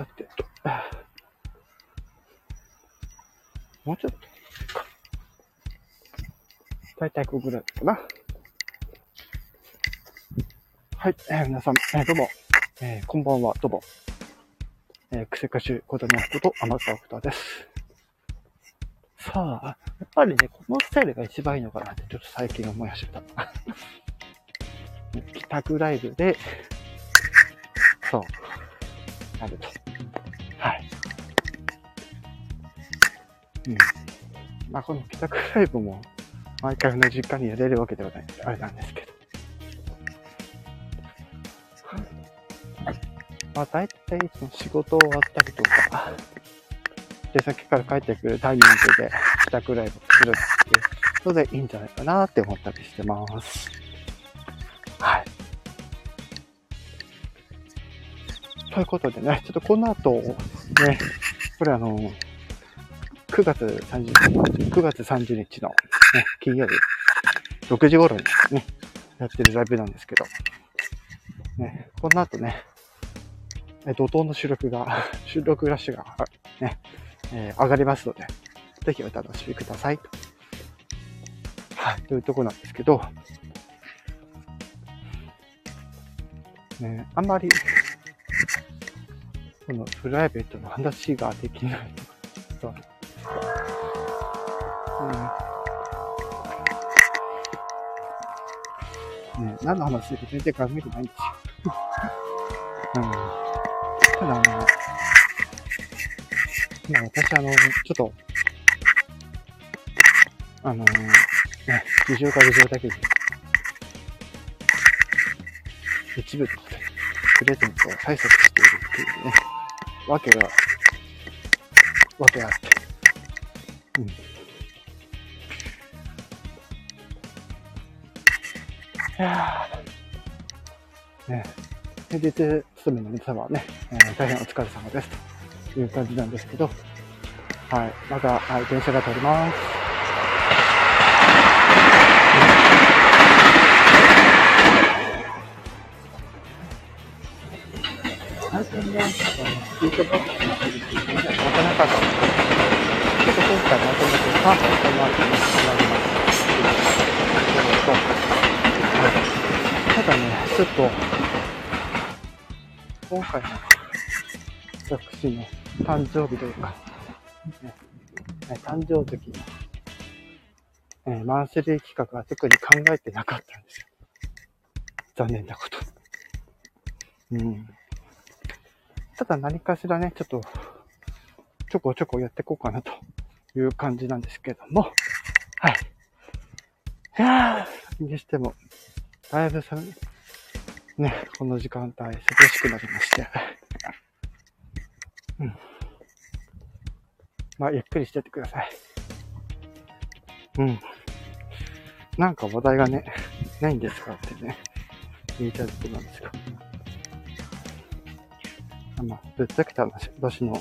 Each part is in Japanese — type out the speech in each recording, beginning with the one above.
さてと、もうちょっとか。だいたいここぐらいかな。はい、えー皆さん、えーどうも、えーこんばんは、どうも。えー、クセ歌手、子供のこと、天川福田です。さあ、やっぱりね、このスタイルが一番いいのかなって、ちょっと最近思い始めた。帰宅ライブで、そう、なると。うん。まあ、この帰宅ライブも、毎回同じ時間にやれるわけではないんで、あれなんですけど。まあ、大体いつも仕事終わったりとか、出先から帰ってくるタイミングで帰宅ライブをするっていうのでいいんじゃないかなって思ったりしてます。はい。ということでね、ちょっとこの後、ね、これあの、9月30日、9月30日の、ね、金曜日、6時頃にね、やってるライブなんですけど、ね、この後ね、え怒涛の収録が、収録ラッシュが、ね、えー上がりますので、ぜひお楽しみください。とはい、というとこなんですけど、ね、あんまり、このプライベートの話ができない。そううん。ね、何の話するか全然考えてないん。ですよ。うん、ただ、あの、まあ、私、あの、ちょっと、あの、ね、事情か事情だけで、一部のことにプレゼントを催促しているっていうね、わけが、わけがあって。うん。いやー。ね、平日勤めの皆様はね、えー大変お疲れ様です。という感じなんですけど、はい、また、はい、電車が通ります。最近ね、スピードバックのなかなか、ちょっと今回まとめて3本この後になります。とただね、ちょっと、今回の私の誕生日というか、ね、ね誕生月の、えーマンスリー企画は特に考えてなかったんですよ。残念なこと。うん。ただ何かしらね、ちょっと、ちょこちょこやっていこうかなという感じなんですけども、はい。いや、にしても、だいぶ寒い。ね、この時間帯、涼しくなりまして。うん。まあ、ゆっくりしてってください。うん。なんか話題がね、ないんですかってね、言いたいころなんですが。まあ、ぶっちゃけた話、私の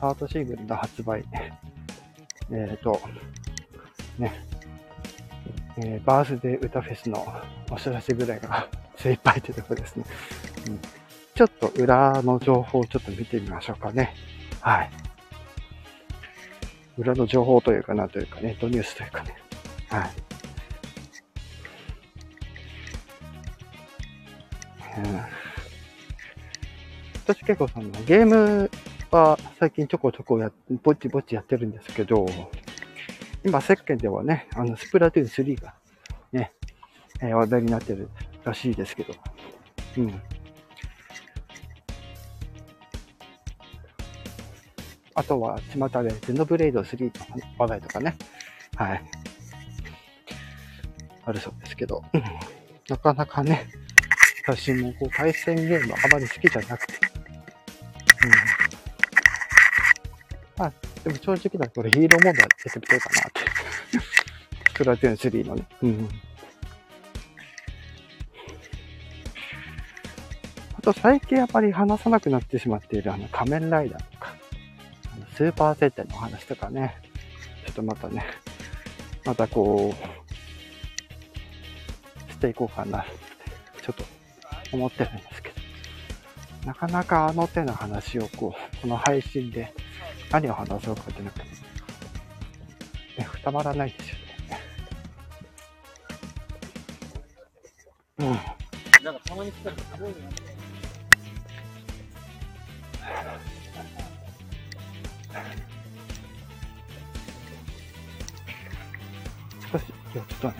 サードシングルの発売、えっ、ー、と、ね、えーバースデー歌フェスのお知らせぐらいが精一杯ってとこですね。うん、ちょっと裏の情報をちょっと見てみましょうかね。はい。裏の情報というかなというか、ネットニュースというかね。はい。うん私結構そのゲームは最近ちょこちょこや、ぼちぼっちやってるんですけど、今世間ではね、あの、スプラトゥーン3がね、えー話題になってるらしいですけど、うん。あとは、巷でゼノブレイド3の話題とかね、はい。あるそうですけど、なかなかね、私もこう対戦ゲームあまり好きじゃなくて、うん。まあ、でも正直なこれヒーローモードはやってみたいかな。プラトゥーン3のね。うん。あと最近やっぱり話さなくなってしまっているあの仮面ライダーとか、スーパーセットのお話とかね、ちょっとまたね、またこう、していこうかなって、ちょっと思ってるんですけど。なかなかあの手の話をこう、この配信で何を話そうかってなくて、ね、ふたまらないですようん。なんかたまに来たらすごいな少し気をつとね。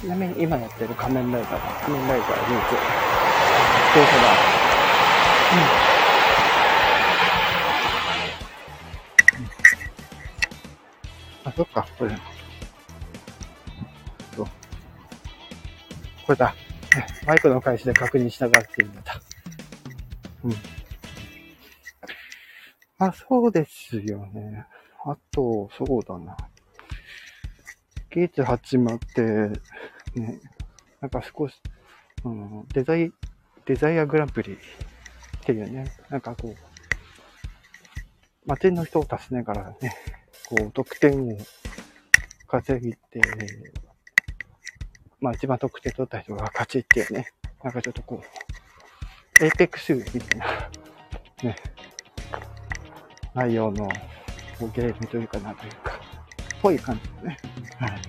ちなみに今やってる仮面ライダーは仮面ライダールーツ。電車だ。うん。あ、そっか、これ。これだ。マイクの開始で確認しながらっていうんだ。うん。あ、そうですよね。あと、そうだな。ゲーツ始まって、ね、なんか少し、うん、デザイ、デザイアグランプリっていうね、なんかこう、街の人を訪ねからね、こう、得点を稼ぎて、まあ一番得点取った人が勝ちっていうね、なんかちょっとこう、エーペックスみたいな、ね、内容のゲームというかなというか、ぽい感じのね、はい。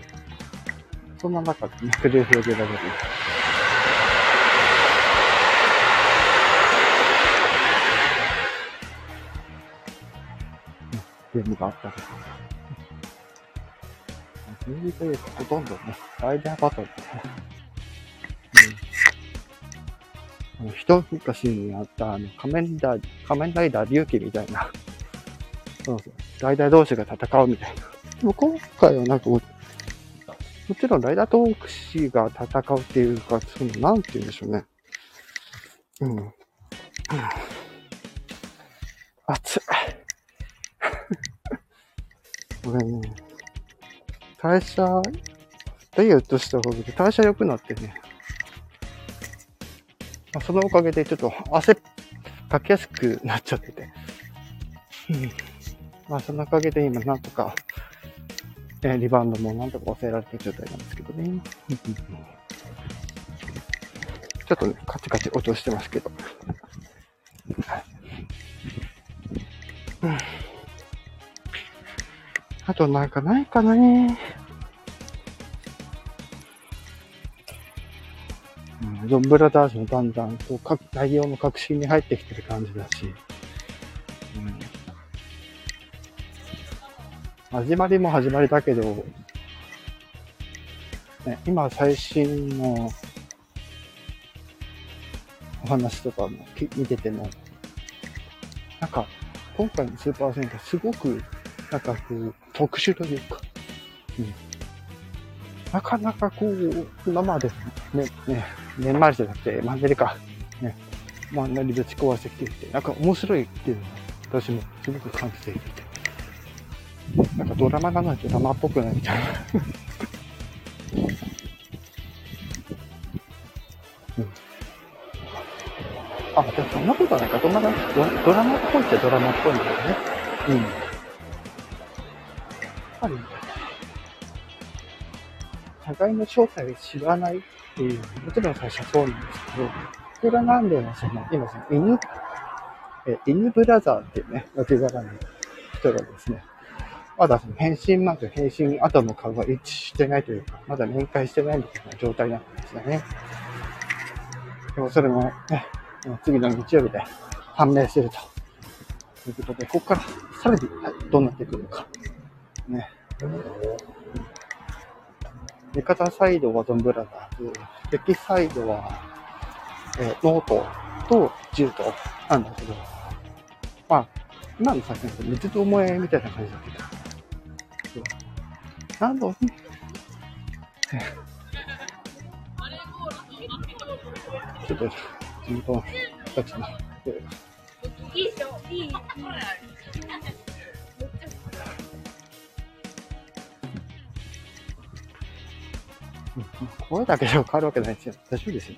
そんな中でね、繰り広げられる。ゲームがあったりとか。ミュージというか、ほとん。どね、ライダーバトルですね。うん、一昔にあった、あの、仮面ライダー、仮面ライダー龍騎みたいな、そうそう、ライダー同士が戦うみたいな。でも今回はなん。かも、もちろん。ライダー同士が戦うっていうか、その、なん。て言うん。でしょうね。うん。うん、熱い。これね、代謝、ダイエットしたおかげで代謝良くなってね。まあ、そのおかげでちょっと汗かきやすくなっちゃってて。まあそのおかげで今なんとかえリバウンドもなんとか抑えられてる状態なんですけどね。ちょっとね、カチカチ落としてますけど。あとなんかないかなね。うん、ドンブラザーズもだんだんこう内容の革新に入ってきてる感じだし。うん始まりも始まりだけど、ね、今最新のお話とかも見てても、なんか、今回のスーパーセンターすごく、なんかこう、特殊というか、うん。なかなかこう、今までね、ね、年末じゃなくて、マンネリか、ね、マンネリぶち壊してきていて、なんか面白いっていうのを私もすごく感じていて、なんかドラマなのにドラマっぽくないみたいな。うん。あ、でもそんなことはないか。ドラマ、ドラマっぽいっちゃドラマっぽいんだよね。うん。ぱり、互いの正体を知らないっていう、もちろん最初はそうなんですけど、それはなんでもその、今その犬、え、犬ブラザーっていうね、脇柄の人がですね、まだその返信まで返信後の顔が一致してないというか、まだ面会してないみたいな状態なんですよね。でもそれもね、次の日曜日で判明すると。ということで、ここからさらにどうなってくるのか。ね。味方サイドはドンブラザーズ、敵サイドは、えー、ノートとジュート。なんだけど、まあ、今の作品って水と思えみたいな感じだけど、なんだちょっと、地元の人たちのいいでしょ。いい、声だけでも変わるわけないですよ。大丈夫ですよ。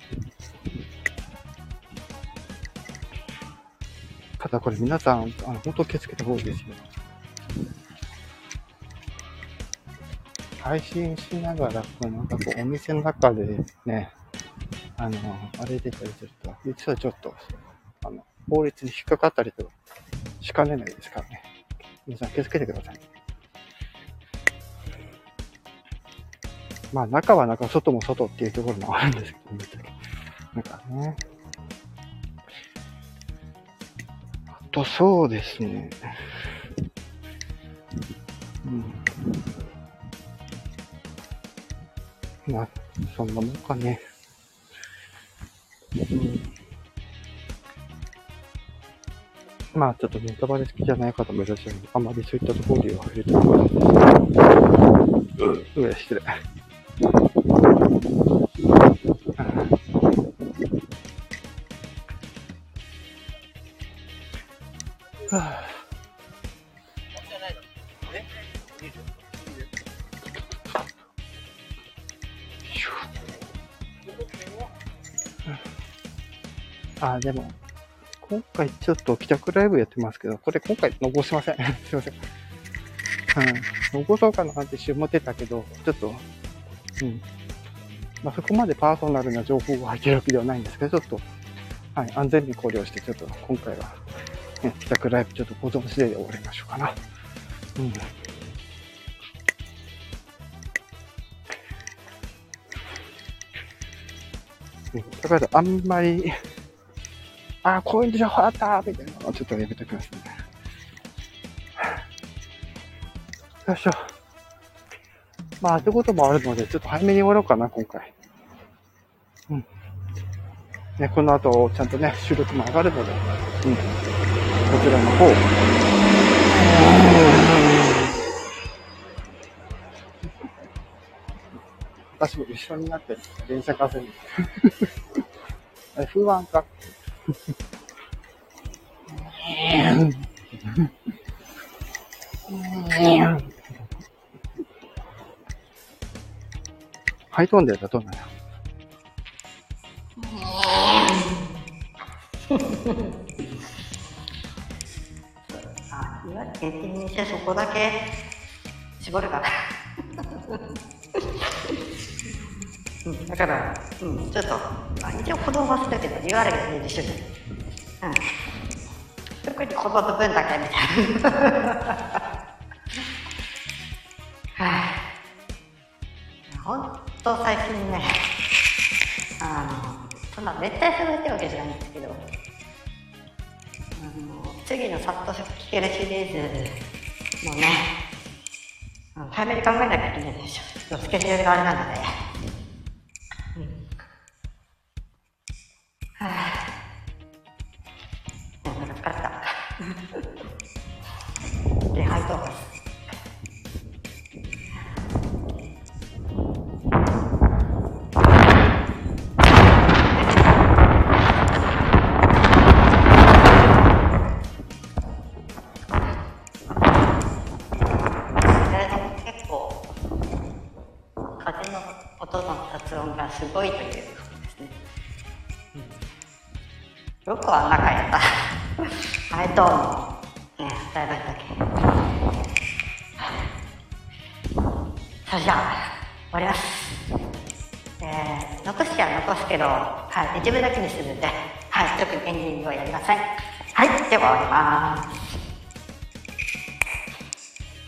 ただこれ皆さん、あの本当気をつけた方がいいですよ。配信しながら、こうなんかこうお店の中でね、あの、あれ出たりすると、実はちょっと、あの、法律に引っかかったりとかしかねないですからね。皆さん気をつけてください。まあ、中は中、外も外っていうところもあるんですけど、なんかね。あと、そうですね。うん。まあ、そんなもんかね。うん。まあ、ちょっとネタバレ好きじゃない方もいらっしゃるので、あまりそういったところでは触れてないんですけど、う、う失礼。あ、でも、今回ちょっと帰宅ライブやってますけど、これ今回残しません。すいません。うん。残そうかなって一瞬思ってたけど、ちょっと、うん。まあ、そこまでパーソナルな情報が入ってるわけではないんですけど、ちょっと、はい、安全に考慮して、ちょっと今回は、ね、帰宅ライブちょっと保存してで終わりましょうかな。うん。だからあんまり あ、こういう情報あったみたいなのをちょっとやめてくださいね。よいしょ。まあ、ってこともあるので、ちょっと早めに終わろうかな、今回。うん。ね、この後、ちゃんとね、収録も上がるので、うん。こちらの方、私も一緒になって電車稼ぐ。不安か？ハイトーンでやったらどうなのあ、岩手県にしてそこだけ絞るかな。うん、だから、うん、ちょっと、まあ、一応子供はするけど、言われるようにしてる。うん。特にこの部分だけみたいな。はあ、ほんと最近ね、あの、そんな絶対するってわけじゃないんですけど、あの、次のさっと聞けるシリーズのね、早めに考えなきゃいけないでしょ。スケジュールがあれなので。すごいということですね。うん、よくあんなやった。はい、どうも。ね、だいぶだけ。それじゃあ、終わります。えー、残しは残すけど、はい、一部だけにするんで、はい、特にエンディングをやりません。はい、では終わります。